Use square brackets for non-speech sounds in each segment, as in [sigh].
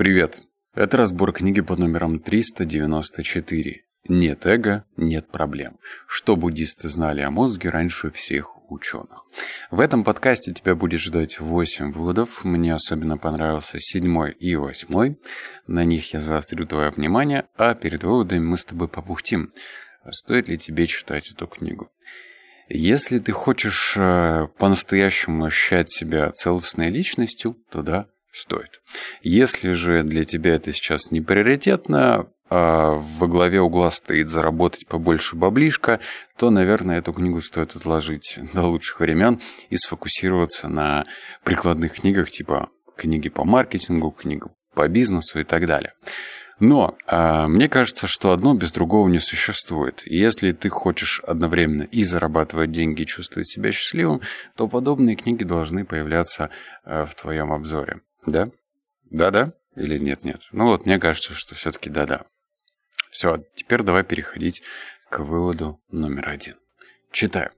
Привет! Это разбор книги под номером 394. Нет эго, нет проблем. Что буддисты знали о мозге раньше всех ученых. В этом подкасте тебя будет ждать 8 выводов. Мне особенно понравился седьмой и восьмой. На них я заострю твое внимание, а перед выводами мы с тобой попухтим. Стоит ли тебе читать эту книгу? Если ты хочешь э, по-настоящему ощущать себя целостной личностью, то да, стоит. Если же для тебя это сейчас не приоритетно, а во главе угла стоит заработать побольше баблишка, то, наверное, эту книгу стоит отложить до лучших времен и сфокусироваться на прикладных книгах типа книги по маркетингу, книгу по бизнесу и так далее. Но э, мне кажется, что одно без другого не существует. Если ты хочешь одновременно и зарабатывать деньги, и чувствовать себя счастливым, то подобные книги должны появляться э, в твоем обзоре. Да? Да-да? Или нет-нет? Ну вот, мне кажется, что все-таки да-да. Все, теперь давай переходить к выводу номер один. Читаю.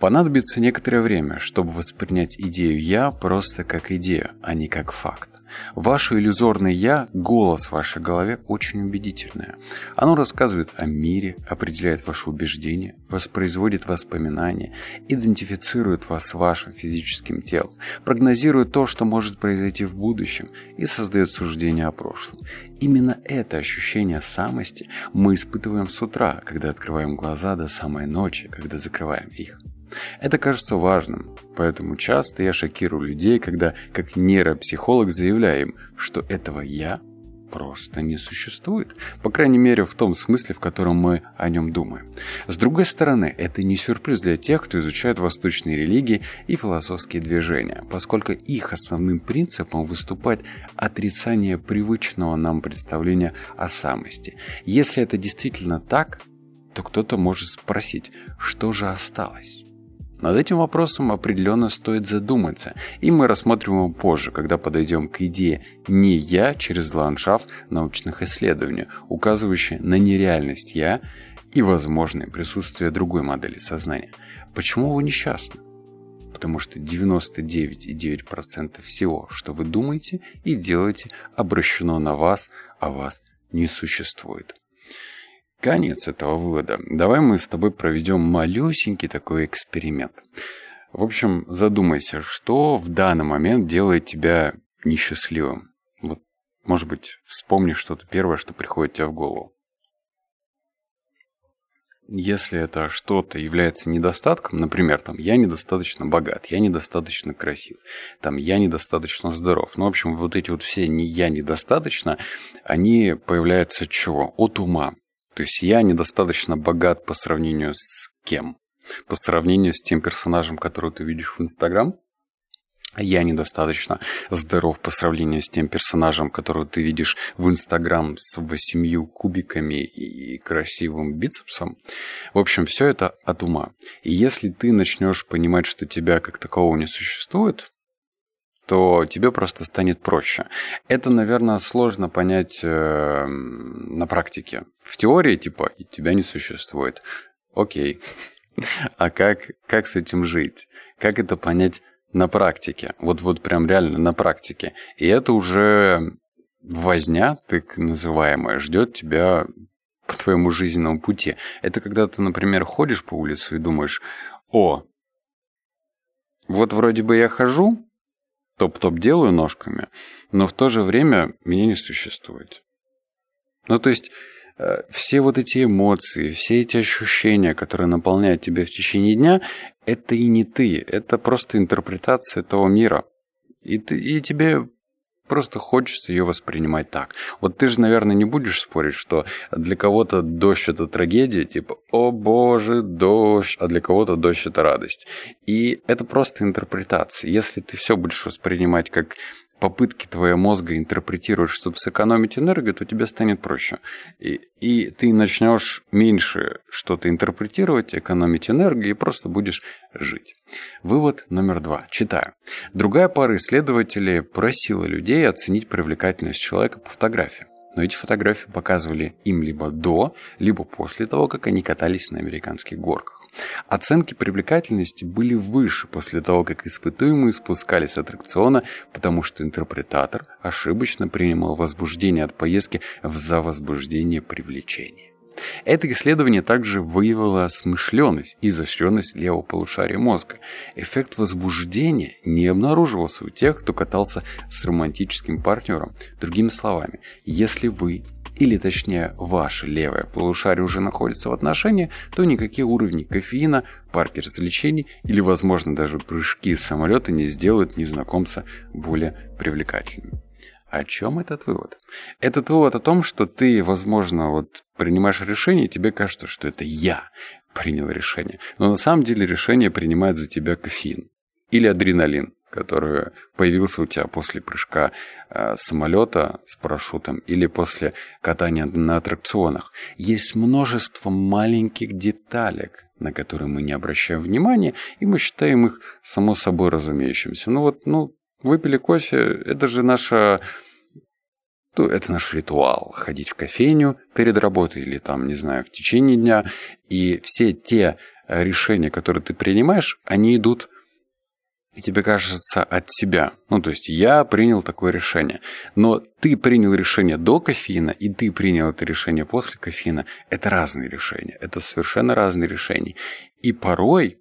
Понадобится некоторое время, чтобы воспринять идею «я» просто как идею, а не как факт. Ваше иллюзорное «я», голос в вашей голове очень убедительное. Оно рассказывает о мире, определяет ваши убеждения, воспроизводит воспоминания, идентифицирует вас с вашим физическим телом, прогнозирует то, что может произойти в будущем и создает суждения о прошлом. Именно это ощущение самости мы испытываем с утра, когда открываем глаза до самой ночи, когда закрываем их. Это кажется важным, поэтому часто я шокирую людей, когда как нейропсихолог заявляю им, что этого «я» просто не существует. По крайней мере, в том смысле, в котором мы о нем думаем. С другой стороны, это не сюрприз для тех, кто изучает восточные религии и философские движения, поскольку их основным принципом выступает отрицание привычного нам представления о самости. Если это действительно так, то кто-то может спросить, что же осталось? Над этим вопросом определенно стоит задуматься, и мы рассмотрим его позже, когда подойдем к идее «не я» через ландшафт научных исследований, указывающий на нереальность «я» и возможное присутствие другой модели сознания. Почему вы несчастны? Потому что 99,9% всего, что вы думаете и делаете, обращено на вас, а вас не существует. Конец этого вывода. Давай мы с тобой проведем малюсенький такой эксперимент. В общем, задумайся, что в данный момент делает тебя несчастливым. Вот, может быть, вспомни что-то первое, что приходит тебе в голову. Если это что-то является недостатком, например, там, я недостаточно богат, я недостаточно красив, там, я недостаточно здоров. Ну, в общем, вот эти вот все не «я недостаточно», они появляются чего? От ума. То есть я недостаточно богат по сравнению с кем? По сравнению с тем персонажем, которого ты видишь в Инстаграм? Я недостаточно здоров по сравнению с тем персонажем, которого ты видишь в Инстаграм с восемью кубиками и красивым бицепсом. В общем, все это от ума. И если ты начнешь понимать, что тебя как такового не существует, то тебе просто станет проще. Это, наверное, сложно понять э, на практике. В теории, типа, тебя не существует. Окей. А как, как с этим жить? Как это понять на практике? Вот, вот прям реально на практике. И это уже возня, так называемая, ждет тебя по твоему жизненному пути. Это когда ты, например, ходишь по улице и думаешь, о, вот вроде бы я хожу, топ-топ делаю ножками, но в то же время меня не существует. Ну, то есть, э, все вот эти эмоции, все эти ощущения, которые наполняют тебя в течение дня, это и не ты, это просто интерпретация этого мира. И, ты, и тебе Просто хочется ее воспринимать так. Вот ты же, наверное, не будешь спорить, что для кого-то дождь это трагедия, типа «О боже, дождь», а для кого-то дождь это радость. И это просто интерпретация. Если ты все будешь воспринимать как попытки твоего мозга интерпретировать, чтобы сэкономить энергию, то тебе станет проще. И, и ты начнешь меньше что-то интерпретировать, экономить энергию и просто будешь жить. Вывод номер два. Читаю. Другая пара исследователей просила людей оценить привлекательность человека по фотографии. Но эти фотографии показывали им либо до, либо после того, как они катались на американских горках. Оценки привлекательности были выше после того, как испытуемые спускались с аттракциона, потому что интерпретатор ошибочно принимал возбуждение от поездки за возбуждение привлечения. Это исследование также выявило смышленность и изощренность левого полушария мозга. Эффект возбуждения не обнаруживался у тех, кто катался с романтическим партнером. Другими словами, если вы или точнее ваше левое полушарие уже находится в отношении, то никакие уровни кофеина, парки развлечений или, возможно, даже прыжки с самолета не сделают незнакомца более привлекательным. О чем этот вывод? Этот вывод о том, что ты, возможно, вот принимаешь решение, и тебе кажется, что это я принял решение. Но на самом деле решение принимает за тебя кофеин или адреналин, который появился у тебя после прыжка э, самолета с парашютом или после катания на аттракционах. Есть множество маленьких деталек, на которые мы не обращаем внимания, и мы считаем их само собой разумеющимся. Ну вот, ну, Выпили кофе, это же наша... Ну, это наш ритуал. Ходить в кофейню перед работой или там, не знаю, в течение дня. И все те решения, которые ты принимаешь, они идут, и тебе кажется, от себя. Ну, то есть я принял такое решение. Но ты принял решение до кофеина, и ты принял это решение после кофеина. Это разные решения. Это совершенно разные решения. И порой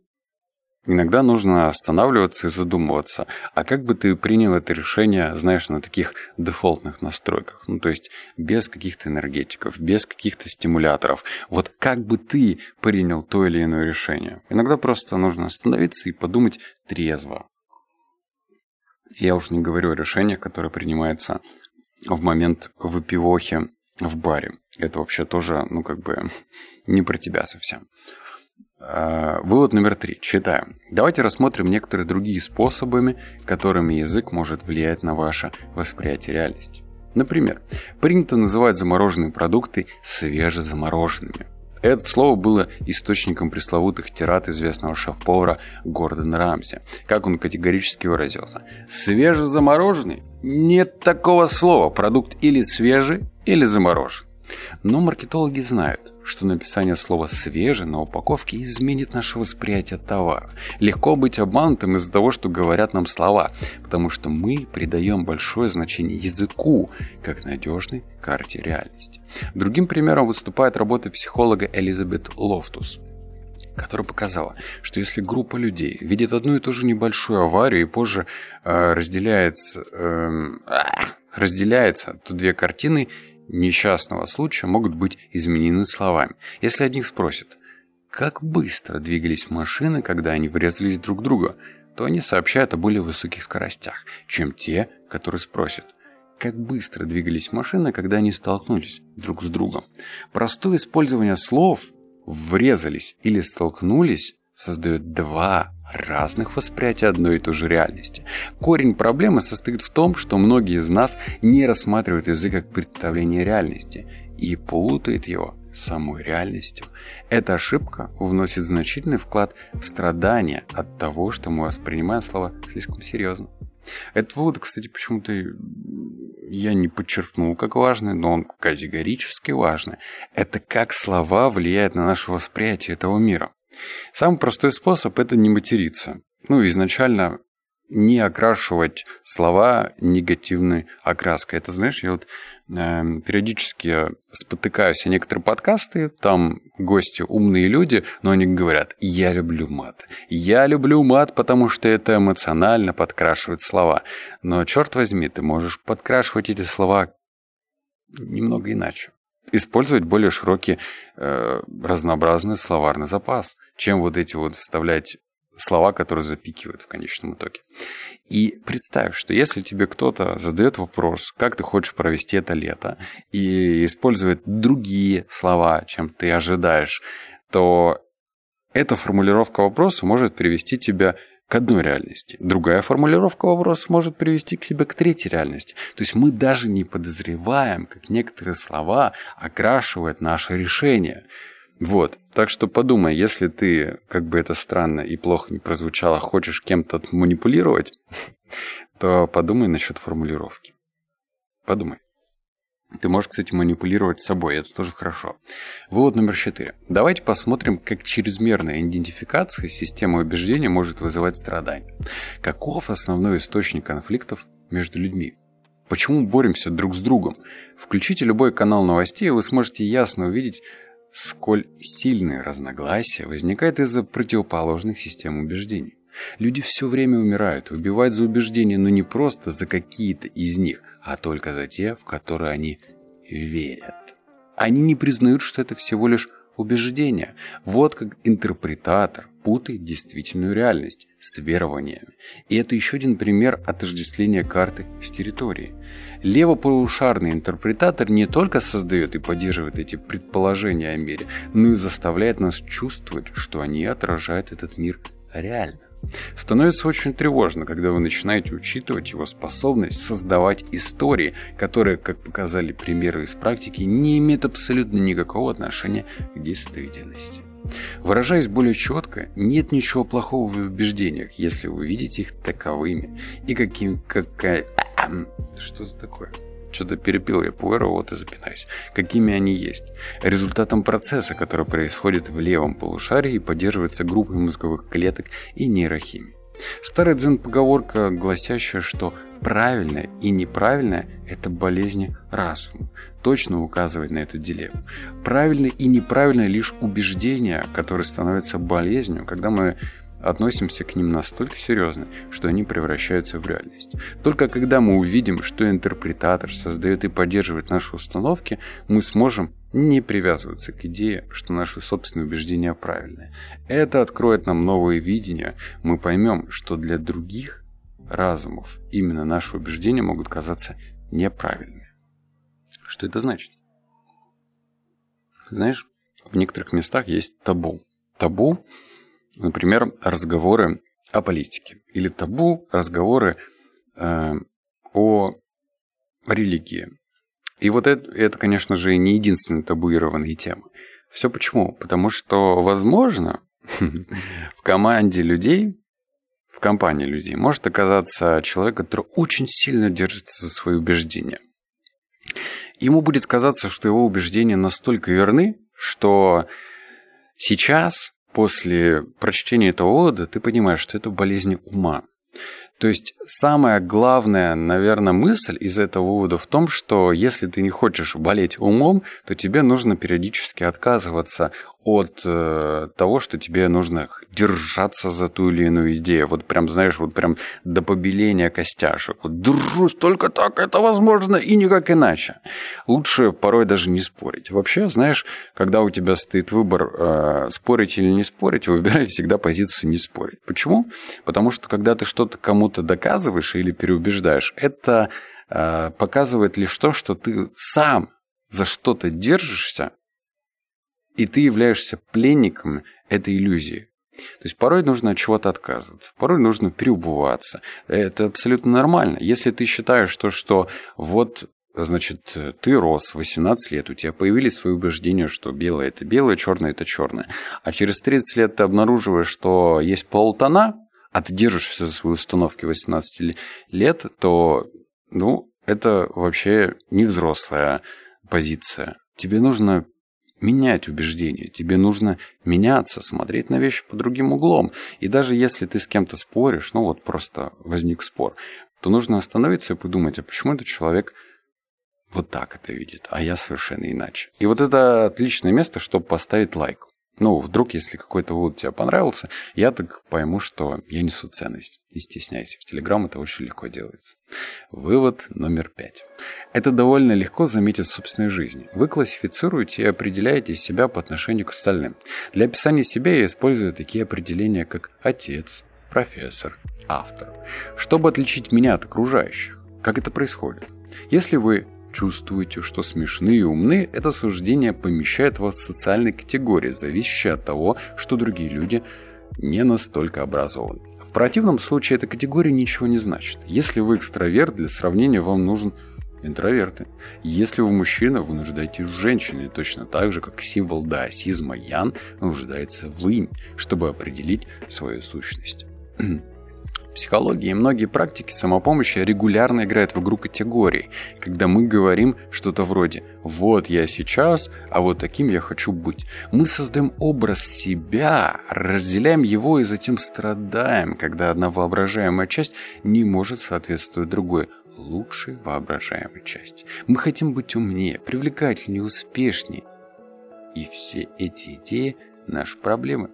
Иногда нужно останавливаться и задумываться, а как бы ты принял это решение, знаешь, на таких дефолтных настройках, ну то есть без каких-то энергетиков, без каких-то стимуляторов. Вот как бы ты принял то или иное решение? Иногда просто нужно остановиться и подумать трезво. Я уж не говорю о решениях, которые принимаются в момент выпивохи в баре. Это вообще тоже, ну как бы, [laughs] не про тебя совсем. А, вывод номер три. Читаем. Давайте рассмотрим некоторые другие способы, которыми язык может влиять на ваше восприятие реальности. Например, принято называть замороженные продукты свежезамороженными. Это слово было источником пресловутых тират известного шеф-повара Гордона Рамси. Как он категорически выразился. Свежезамороженный? Нет такого слова. Продукт или свежий, или заморожен. Но маркетологи знают, что написание слова «свежий» на упаковке изменит наше восприятие товара. Легко быть обманутым из-за того, что говорят нам слова, потому что мы придаем большое значение языку, как надежной карте реальности. Другим примером выступает работа психолога Элизабет Лофтус которая показала, что если группа людей видит одну и ту же небольшую аварию и позже э, разделяется, э, разделяется, то две картины несчастного случая могут быть изменены словами. Если одних спросят, как быстро двигались машины, когда они врезались друг в друга, то они сообщают о более высоких скоростях, чем те, которые спросят, как быстро двигались машины, когда они столкнулись друг с другом. Простое использование слов «врезались» или «столкнулись» создает два разных восприятий одной и той же реальности. Корень проблемы состоит в том, что многие из нас не рассматривают язык как представление реальности и путают его с самой реальностью. Эта ошибка вносит значительный вклад в страдания от того, что мы воспринимаем слова слишком серьезно. Этот вывод, кстати, почему-то я не подчеркнул как важный, но он категорически важный. Это как слова влияют на наше восприятие этого мира. Самый простой способ – это не материться. Ну, изначально не окрашивать слова негативной окраской. Это, знаешь, я вот э, периодически спотыкаюсь о некоторые подкасты, там гости умные люди, но они говорят, я люблю мат. Я люблю мат, потому что это эмоционально подкрашивает слова. Но, черт возьми, ты можешь подкрашивать эти слова немного иначе использовать более широкий э, разнообразный словарный запас, чем вот эти вот вставлять слова, которые запикивают в конечном итоге. И представь, что если тебе кто-то задает вопрос, как ты хочешь провести это лето, и использует другие слова, чем ты ожидаешь, то эта формулировка вопроса может привести тебя к одной реальности. Другая формулировка вопроса может привести к себе к третьей реальности. То есть мы даже не подозреваем, как некоторые слова окрашивают наше решение. Вот. Так что подумай, если ты, как бы это странно и плохо не прозвучало, хочешь кем-то манипулировать, [laughs] то подумай насчет формулировки. Подумай. Ты можешь, кстати, манипулировать собой, это тоже хорошо. Вывод номер четыре. Давайте посмотрим, как чрезмерная идентификация системы убеждения может вызывать страдания. Каков основной источник конфликтов между людьми? Почему боремся друг с другом? Включите любой канал новостей, и вы сможете ясно увидеть, сколь сильные разногласия возникают из-за противоположных систем убеждений. Люди все время умирают, убивают за убеждения, но не просто за какие-то из них, а только за те, в которые они верят. Они не признают, что это всего лишь убеждение. Вот как интерпретатор путает действительную реальность с верованиями. И это еще один пример отождествления карты с территорией. Левополушарный интерпретатор не только создает и поддерживает эти предположения о мире, но и заставляет нас чувствовать, что они отражают этот мир реально. Становится очень тревожно, когда вы начинаете учитывать его способность создавать истории, которые, как показали примеры из практики, не имеют абсолютно никакого отношения к действительности. Выражаясь более четко, нет ничего плохого в убеждениях, если вы видите их таковыми. И каким... какая... Что за такое? Что-то перепил я пуэро, вот и запинаюсь. Какими они есть. Результатом процесса, который происходит в левом полушарии и поддерживается группой мозговых клеток и нейрохимии. Старая дзен-поговорка, гласящая, что правильное и неправильное – это болезни разума, точно указывает на эту дилемму. Правильное и неправильное – лишь убеждения, которые становятся болезнью, когда мы относимся к ним настолько серьезно, что они превращаются в реальность. Только когда мы увидим, что интерпретатор создает и поддерживает наши установки, мы сможем не привязываться к идее, что наши собственные убеждения правильные. Это откроет нам новое видение, мы поймем, что для других разумов именно наши убеждения могут казаться неправильными. Что это значит? Знаешь, в некоторых местах есть табу. Табу Например, разговоры о политике. Или табу разговоры э, о религии. И вот это, это, конечно же, не единственная табуированная тема. Все почему? Потому что, возможно, [laughs] в команде людей, в компании людей может оказаться человек, который очень сильно держится за свои убеждения. Ему будет казаться, что его убеждения настолько верны, что сейчас после прочтения этого вывода ты понимаешь, что это болезнь ума. То есть самая главная, наверное, мысль из этого вывода в том, что если ты не хочешь болеть умом, то тебе нужно периодически отказываться от э, того, что тебе нужно держаться за ту или иную идею. Вот прям, знаешь, вот прям до побеления костяшек. Вот держусь только так, это возможно, и никак иначе. Лучше порой даже не спорить. Вообще, знаешь, когда у тебя стоит выбор э, спорить или не спорить, выбирай всегда позицию не спорить. Почему? Потому что когда ты что-то кому-то доказываешь или переубеждаешь, это э, показывает лишь то, что ты сам за что-то держишься, и ты являешься пленником этой иллюзии. То есть порой нужно от чего-то отказываться, порой нужно переубываться. Это абсолютно нормально. Если ты считаешь то, что вот Значит, ты рос 18 лет, у тебя появились свои убеждения, что белое это белое, черное это черное. А через 30 лет ты обнаруживаешь, что есть полтона, а ты держишься за свои установки 18 лет, то, ну, это вообще не взрослая позиция. Тебе нужно менять убеждения, тебе нужно меняться, смотреть на вещи по другим углом. И даже если ты с кем-то споришь, ну вот просто возник спор, то нужно остановиться и подумать, а почему этот человек вот так это видит, а я совершенно иначе. И вот это отличное место, чтобы поставить лайк. Ну, вдруг, если какой-то вывод тебе понравился, я так пойму, что я несу ценность. Не стесняйся, в Телеграм это очень легко делается. Вывод номер пять. Это довольно легко заметить в собственной жизни. Вы классифицируете и определяете себя по отношению к остальным. Для описания себя я использую такие определения, как отец, профессор, автор, чтобы отличить меня от окружающих. Как это происходит? Если вы чувствуете, что смешны и умны, это суждение помещает вас в социальные категории, зависящие от того, что другие люди не настолько образованы. В противном случае эта категория ничего не значит. Если вы экстраверт, для сравнения вам нужен интроверты. Если вы мужчина, вы нуждаетесь в женщине, точно так же, как символ даосизма Ян нуждается в им, чтобы определить свою сущность. [clears throat] Психология и многие практики самопомощи регулярно играют в игру категорий, когда мы говорим что-то вроде «вот я сейчас, а вот таким я хочу быть». Мы создаем образ себя, разделяем его и затем страдаем, когда одна воображаемая часть не может соответствовать другой лучшей воображаемой части. Мы хотим быть умнее, привлекательнее, успешнее. И все эти идеи – наши проблемы.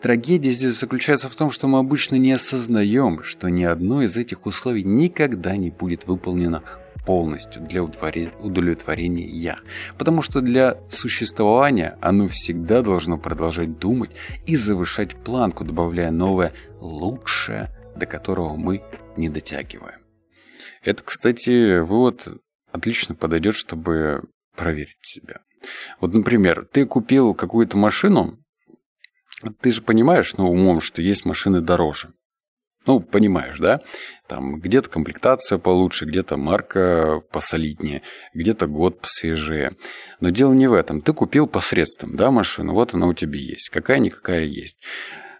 Трагедия здесь заключается в том, что мы обычно не осознаем, что ни одно из этих условий никогда не будет выполнено полностью для удовлетворения «я». Потому что для существования оно всегда должно продолжать думать и завышать планку, добавляя новое «лучшее», до которого мы не дотягиваем. Это, кстати, вывод отлично подойдет, чтобы проверить себя. Вот, например, ты купил какую-то машину, ты же понимаешь, ну, умом, что есть машины дороже. Ну, понимаешь, да? Там где-то комплектация получше, где-то марка посолиднее, где-то год посвежее. Но дело не в этом. Ты купил посредством, да, машину, вот она у тебя есть. Какая-никакая есть.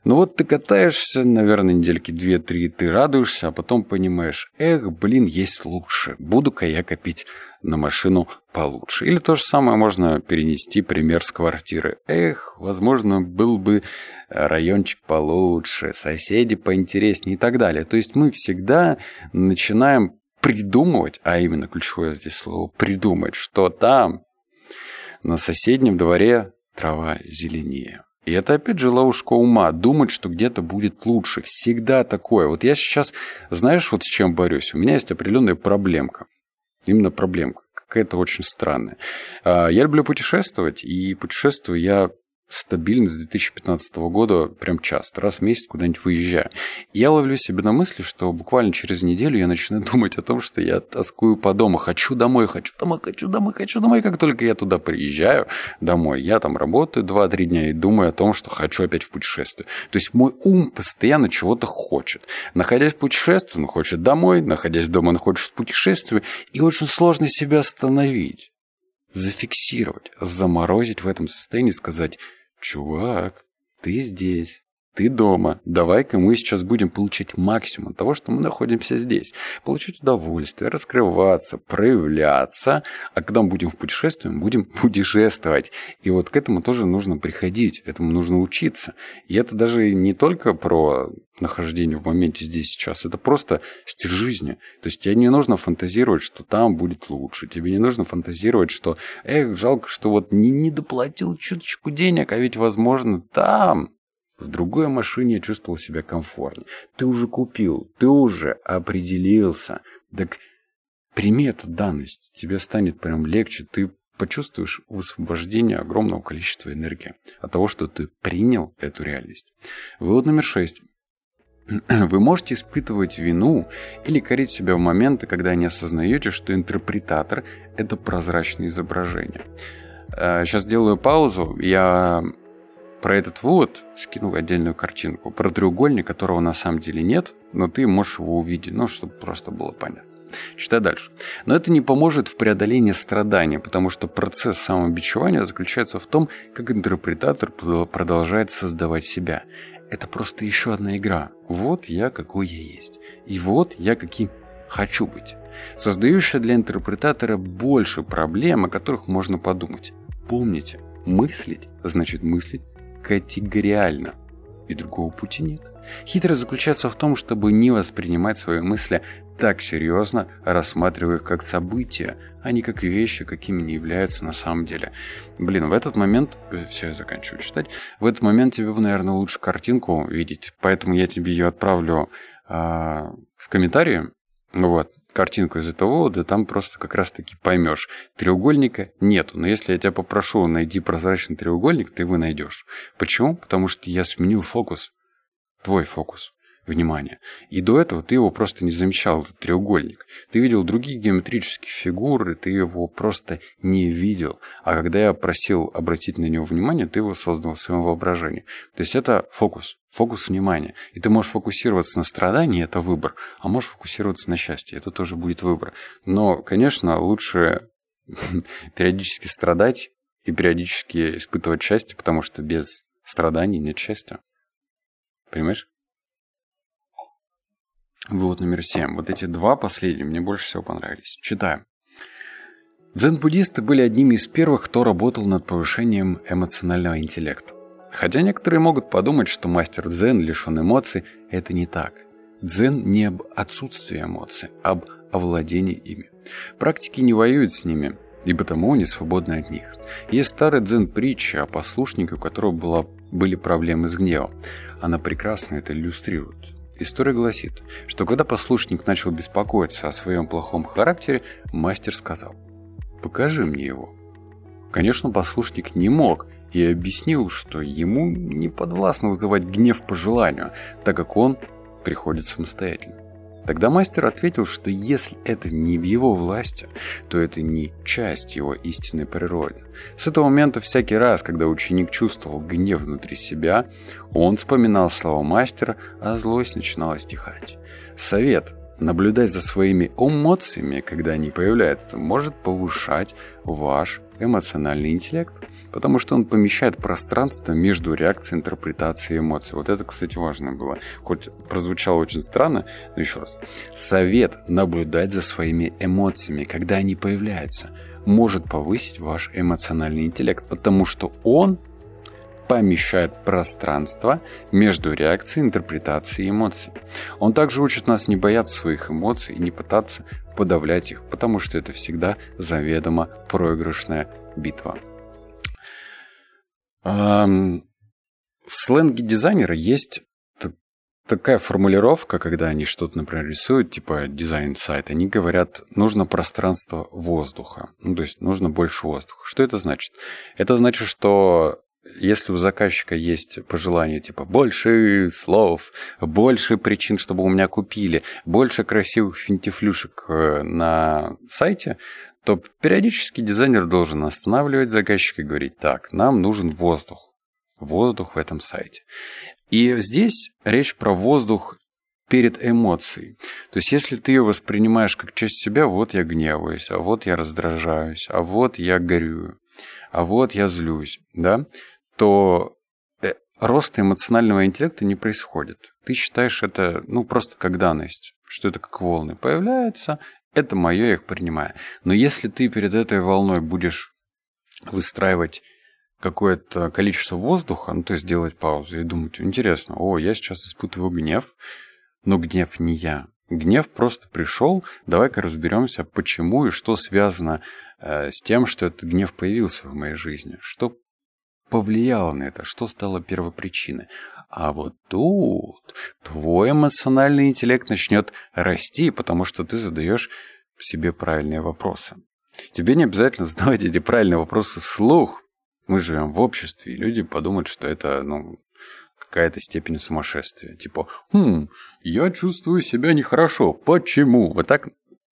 Ну вот ты катаешься, наверное, недельки две-три, ты радуешься, а потом понимаешь, эх, блин, есть лучше, буду-ка я копить на машину получше. Или то же самое можно перенести пример с квартиры. Эх, возможно, был бы райончик получше, соседи поинтереснее и так далее. То есть мы всегда начинаем придумывать, а именно ключевое здесь слово придумать, что там на соседнем дворе трава зеленее. И это опять же ловушка ума, думать, что где-то будет лучше. Всегда такое. Вот я сейчас, знаешь, вот с чем борюсь? У меня есть определенная проблемка. Именно проблемка. Какая-то очень странная. А, я люблю путешествовать, и путешествую я стабильно с 2015 года прям часто, раз в месяц куда-нибудь выезжаю. Я ловлю себя на мысли, что буквально через неделю я начинаю [laughs] думать о том, что я тоскую по дому, хочу домой, хочу домой, хочу домой, хочу домой. Как только я туда приезжаю, домой, я там работаю 2-3 дня и думаю о том, что хочу опять в путешествие. То есть мой ум постоянно чего-то хочет. Находясь в путешествии, он хочет домой, находясь дома, он хочет в путешествие, и очень сложно себя остановить зафиксировать, заморозить в этом состоянии, сказать «Чувак, ты здесь, ты дома. Давай-ка мы сейчас будем получать максимум того, что мы находимся здесь. Получать удовольствие, раскрываться, проявляться. А когда мы будем в путешествии, мы будем [laughs] путешествовать. И вот к этому тоже нужно приходить, этому нужно учиться. И это даже не только про нахождение в моменте здесь сейчас. Это просто стиль жизни. То есть тебе не нужно фантазировать, что там будет лучше. Тебе не нужно фантазировать, что, эх, жалко, что вот не, не доплатил чуточку денег, а ведь, возможно, там в другой машине я чувствовал себя комфортно. Ты уже купил, ты уже определился. Так прими эту данность, тебе станет прям легче, ты почувствуешь высвобождение огромного количества энергии от того, что ты принял эту реальность. Вывод номер шесть. [clears throat] Вы можете испытывать вину или корить себя в моменты, когда не осознаете, что интерпретатор – это прозрачное изображение. Сейчас э, сделаю паузу. Я про этот вывод скинул отдельную картинку. Про треугольник, которого на самом деле нет, но ты можешь его увидеть, ну, чтобы просто было понятно. Читай дальше. Но это не поможет в преодолении страдания, потому что процесс самобичевания заключается в том, как интерпретатор продолжает создавать себя. Это просто еще одна игра. Вот я какой я есть. И вот я каким хочу быть. Создающая для интерпретатора больше проблем, о которых можно подумать. Помните, мыслить значит мыслить категориально. И другого пути нет. Хитрость заключается в том, чтобы не воспринимать свои мысли так серьезно, рассматривая их как события, а не как вещи, какими они являются на самом деле. Блин, в этот момент... Э, Все, я заканчиваю читать. В этот момент тебе, наверное, лучше картинку видеть, поэтому я тебе ее отправлю э, в комментарии. Вот картинку из этого вывода, там просто как раз-таки поймешь. Треугольника нету. Но если я тебя попрошу, найди прозрачный треугольник, ты его найдешь. Почему? Потому что я сменил фокус. Твой фокус внимания. И до этого ты его просто не замечал, этот треугольник. Ты видел другие геометрические фигуры, ты его просто не видел. А когда я просил обратить на него внимание, ты его создал в своем воображении. То есть это фокус, фокус внимания. И ты можешь фокусироваться на страдании, это выбор, а можешь фокусироваться на счастье, это тоже будет выбор. Но, конечно, лучше [laughs] периодически страдать и периодически испытывать счастье, потому что без страданий нет счастья. Понимаешь? Вывод номер семь. Вот эти два последние мне больше всего понравились. Читаем. Дзен-буддисты были одними из первых, кто работал над повышением эмоционального интеллекта. Хотя некоторые могут подумать, что мастер дзен лишен эмоций, это не так. Дзен не об отсутствии эмоций, а об овладении ими. Практики не воюют с ними, и потому они свободны от них. Есть старый дзен-притча о послушнике, у которого была, были проблемы с гневом. Она прекрасно это иллюстрирует. История гласит, что когда послушник начал беспокоиться о своем плохом характере, мастер сказал «Покажи мне его». Конечно, послушник не мог и объяснил, что ему не подвластно вызывать гнев по желанию, так как он приходит самостоятельно. Тогда мастер ответил, что если это не в его власти, то это не часть его истинной природы. С этого момента всякий раз, когда ученик чувствовал гнев внутри себя, он вспоминал слова мастера, а злость начинала стихать. Совет наблюдать за своими эмоциями, когда они появляются, может повышать ваш эмоциональный интеллект, потому что он помещает пространство между реакцией, интерпретацией эмоций. Вот это, кстати, важно было. Хоть прозвучало очень странно, но еще раз. Совет наблюдать за своими эмоциями, когда они появляются, может повысить ваш эмоциональный интеллект, потому что он помещает пространство между реакцией, интерпретацией и эмоцией. Он также учит нас не бояться своих эмоций и не пытаться подавлять их, потому что это всегда заведомо проигрышная битва. В сленге дизайнера есть такая формулировка, когда они что-то, например, рисуют, типа дизайн сайт, они говорят, нужно пространство воздуха. Ну, то есть нужно больше воздуха. Что это значит? Это значит, что если у заказчика есть пожелание типа больше слов, больше причин, чтобы у меня купили, больше красивых финтифлюшек э, на сайте, то периодически дизайнер должен останавливать заказчика и говорить, так, нам нужен воздух. Воздух в этом сайте. И здесь речь про воздух перед эмоцией. То есть, если ты ее воспринимаешь как часть себя, вот я гневаюсь, а вот я раздражаюсь, а вот я горю, а вот я злюсь, да, то э, роста эмоционального интеллекта не происходит. Ты считаешь это, ну, просто как данность, что это как волны появляются, это мое, я их принимаю. Но если ты перед этой волной будешь выстраивать какое-то количество воздуха, ну, то есть делать паузу и думать, интересно, о, я сейчас испытываю гнев, но гнев не я. Гнев просто пришел, давай-ка разберемся, почему и что связано э, с тем, что этот гнев появился в моей жизни, что повлияло на это, что стало первопричиной. А вот тут твой эмоциональный интеллект начнет расти, потому что ты задаешь себе правильные вопросы. Тебе не обязательно задавать эти правильные вопросы вслух. Мы живем в обществе, и люди подумают, что это, ну, какая-то степень сумасшествия. Типа, хм, я чувствую себя нехорошо. Почему? Вот так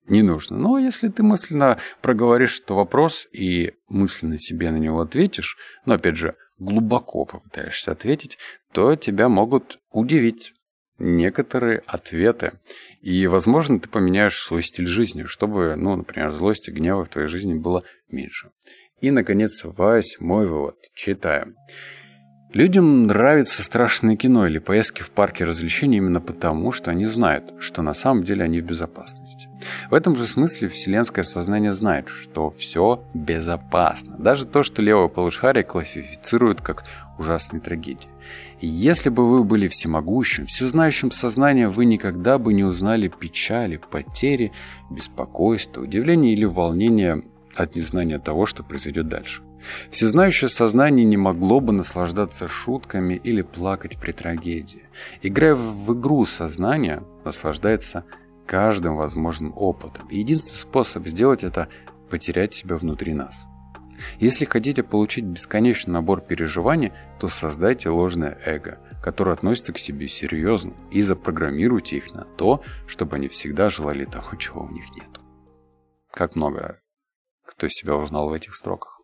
не нужно. Но если ты мысленно проговоришь что вопрос и мысленно себе на него ответишь, но опять же, глубоко попытаешься ответить, то тебя могут удивить некоторые ответы. И, возможно, ты поменяешь свой стиль жизни, чтобы, ну, например, злости, гнева в твоей жизни было меньше. И, наконец, восьмой вывод. Читаем. Людям нравится страшное кино или поездки в парке развлечений именно потому, что они знают, что на самом деле они в безопасности. В этом же смысле вселенское сознание знает, что все безопасно. Даже то, что левое полушарие классифицирует как ужасные трагедии. Если бы вы были всемогущим, всезнающим сознанием, вы никогда бы не узнали печали, потери, беспокойства, удивления или волнения от незнания того, что произойдет дальше. Всезнающее сознание не могло бы наслаждаться шутками или плакать при трагедии. Играя в игру сознания, наслаждается каждым возможным опытом. Единственный способ сделать это – потерять себя внутри нас. Если хотите получить бесконечный набор переживаний, то создайте ложное эго, которое относится к себе серьезно, и запрограммируйте их на то, чтобы они всегда желали того, чего у них нет. Как много кто себя узнал в этих строках.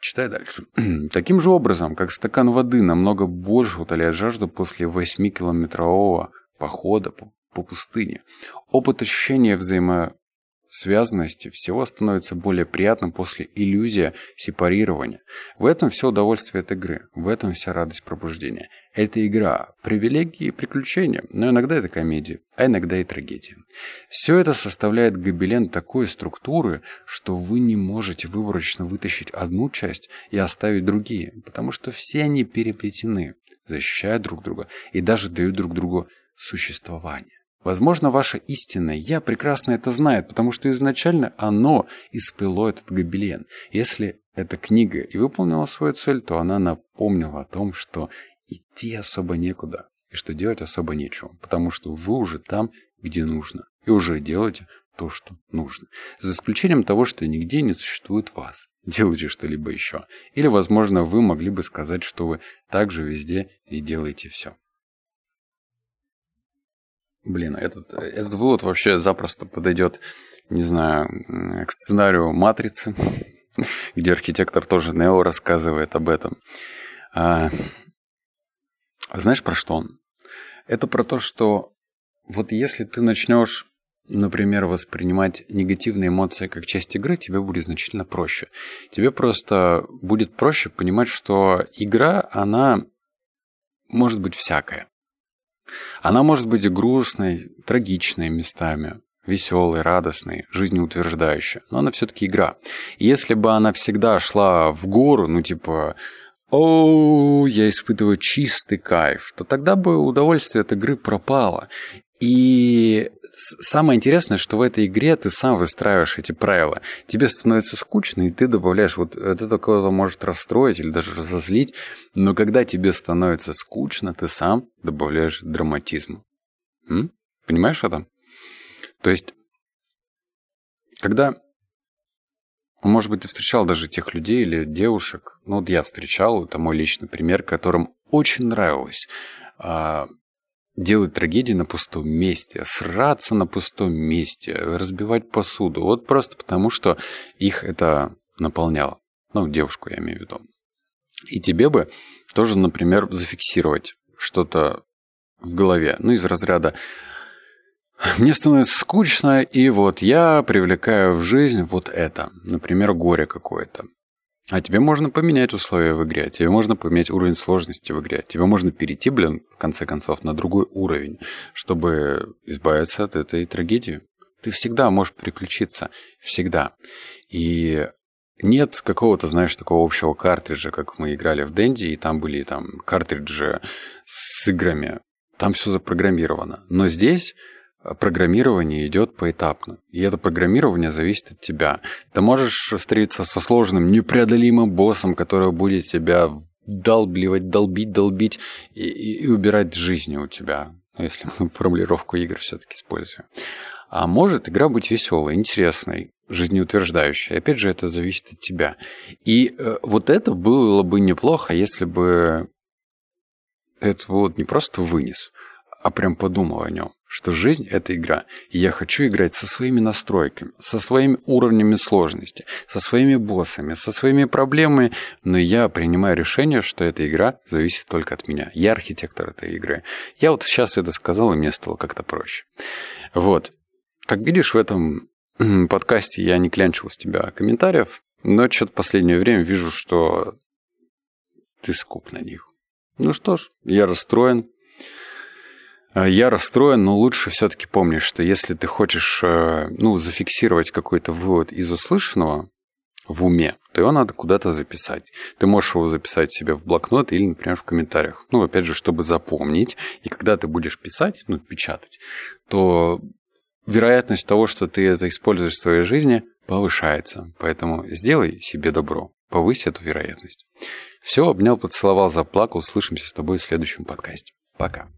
Читай дальше. [clears throat] Таким же образом, как стакан воды намного больше утоляет жажду после 8-километрового похода по, по пустыне, опыт ощущения взаимо связанности, всего становится более приятным после иллюзия сепарирования. В этом все удовольствие от игры, в этом вся радость пробуждения. Это игра, привилегии и приключения, но иногда это комедия, а иногда и трагедия. Все это составляет гобелен такой структуры, что вы не можете выборочно вытащить одну часть и оставить другие, потому что все они переплетены, защищают друг друга и даже дают друг другу существование. Возможно, ваше истинное «я» прекрасно это знает, потому что изначально оно исплело этот гобелен. Если эта книга и выполнила свою цель, то она напомнила о том, что идти особо некуда и что делать особо нечего, потому что вы уже там, где нужно, и уже делаете то, что нужно. За исключением того, что нигде не существует вас. Делайте что-либо еще. Или, возможно, вы могли бы сказать, что вы также везде и делаете все. Блин, этот, этот вывод вообще запросто подойдет, не знаю, к сценарию «Матрицы», [laughs] где архитектор тоже Нео рассказывает об этом. А, знаешь, про что он? Это про то, что вот если ты начнешь, например, воспринимать негативные эмоции как часть игры, тебе будет значительно проще. Тебе просто будет проще понимать, что игра, она может быть всякая. Она может быть грустной, трагичной местами, веселой, радостной, жизнеутверждающей, но она все-таки игра. Если бы она всегда шла в гору, ну типа «О, я испытываю чистый кайф», то тогда бы удовольствие от игры пропало. И самое интересное, что в этой игре ты сам выстраиваешь эти правила. Тебе становится скучно, и ты добавляешь, вот это кого-то может расстроить или даже разозлить, но когда тебе становится скучно, ты сам добавляешь драматизм. М? Понимаешь это? То есть, когда, может быть, ты встречал даже тех людей или девушек, ну вот я встречал, это мой личный пример, которым очень нравилось а, делать трагедии на пустом месте, сраться на пустом месте, разбивать посуду. Вот просто потому, что их это наполняло. Ну, девушку я имею в виду. И тебе бы тоже, например, зафиксировать что-то в голове. Ну, из разряда «Мне становится скучно, и вот я привлекаю в жизнь вот это». Например, горе какое-то. А тебе можно поменять условия в игре, тебе можно поменять уровень сложности в игре, тебе можно перейти, блин, в конце концов, на другой уровень, чтобы избавиться от этой трагедии. Ты всегда можешь переключиться, всегда. И нет какого-то, знаешь, такого общего картриджа, как мы играли в Дэнди, и там были там картриджи с играми. Там все запрограммировано. Но здесь программирование идет поэтапно. И это программирование зависит от тебя. Ты можешь встретиться со сложным, непреодолимым боссом, который будет тебя долбливать, долбить, долбить и, и, и убирать жизни у тебя. Если мы [laughs] формулировку игр все-таки используем. А может игра быть веселой, интересной, жизнеутверждающей. Опять же, это зависит от тебя. И э, вот это было бы неплохо, если бы это вот не просто вынес, а прям подумал о нем что жизнь – это игра, и я хочу играть со своими настройками, со своими уровнями сложности, со своими боссами, со своими проблемами, но я принимаю решение, что эта игра зависит только от меня. Я архитектор этой игры. Я вот сейчас это сказал, и мне стало как-то проще. Вот. Как видишь, в этом подкасте я не клянчил с тебя комментариев, но что-то последнее время вижу, что ты скуп на них. Ну что ж, я расстроен. Э, я расстроен, но лучше все-таки помнишь, что если ты хочешь э, ну, зафиксировать какой-то вывод из услышанного в уме, то его надо куда-то записать. Ты можешь его записать себе в блокнот или, например, в комментариях. Ну, опять же, чтобы запомнить. И когда ты будешь писать, ну, печатать, то вероятность того, что ты это используешь в своей жизни, повышается. Поэтому сделай себе добро, повысь эту вероятность. Все, обнял, поцеловал, заплакал. Услышимся с тобой в следующем подкасте. Пока.